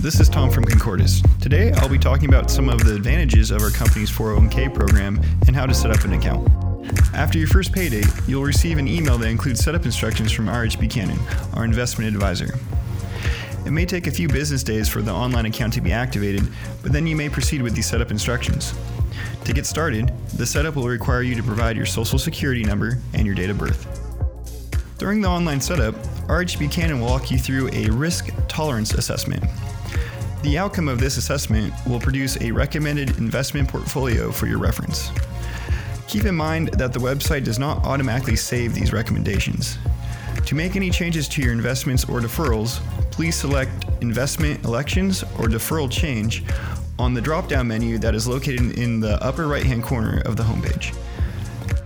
This is Tom from Concordis. Today I'll be talking about some of the advantages of our company's 401k program and how to set up an account. After your first payday, you'll receive an email that includes setup instructions from RH Buchanan, our investment advisor. It may take a few business days for the online account to be activated, but then you may proceed with these setup instructions. To get started, the setup will require you to provide your social security number and your date of birth. During the online setup, RH Buchanan will walk you through a risk tolerance assessment. The outcome of this assessment will produce a recommended investment portfolio for your reference. Keep in mind that the website does not automatically save these recommendations. To make any changes to your investments or deferrals, please select Investment Elections or Deferral Change on the drop down menu that is located in the upper right hand corner of the homepage.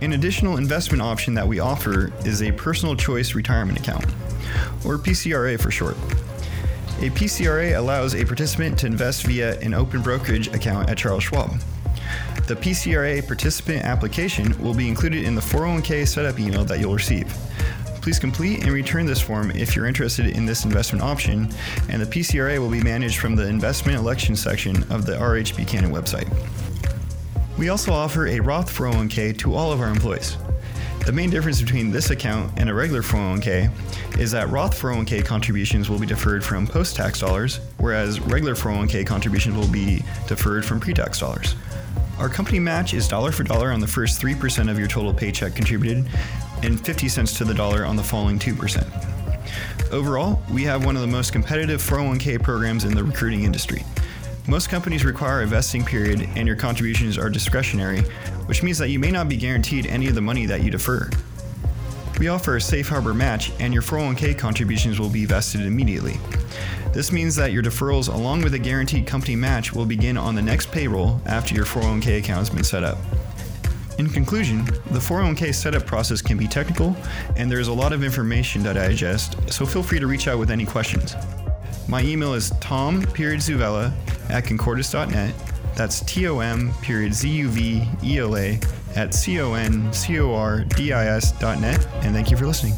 An additional investment option that we offer is a Personal Choice Retirement Account, or PCRA for short. A PCRA allows a participant to invest via an open brokerage account at Charles Schwab. The PCRA participant application will be included in the 401k setup email that you'll receive. Please complete and return this form if you're interested in this investment option, and the PCRA will be managed from the investment election section of the RH Buchanan website. We also offer a Roth 401k to all of our employees. The main difference between this account and a regular 401k is that Roth 401k contributions will be deferred from post tax dollars, whereas regular 401k contributions will be deferred from pre tax dollars. Our company match is dollar for dollar on the first 3% of your total paycheck contributed and 50 cents to the dollar on the following 2%. Overall, we have one of the most competitive 401k programs in the recruiting industry. Most companies require a vesting period and your contributions are discretionary, which means that you may not be guaranteed any of the money that you defer. We offer a safe harbor match, and your 401k contributions will be vested immediately. This means that your deferrals, along with a guaranteed company match, will begin on the next payroll after your 401k account has been set up. In conclusion, the 401k setup process can be technical, and there is a lot of information to digest, so feel free to reach out with any questions. My email is tom period zuvela at concordis.net. That's T O M period Z U V E L A at C O N C O R D I S dot net. And thank you for listening.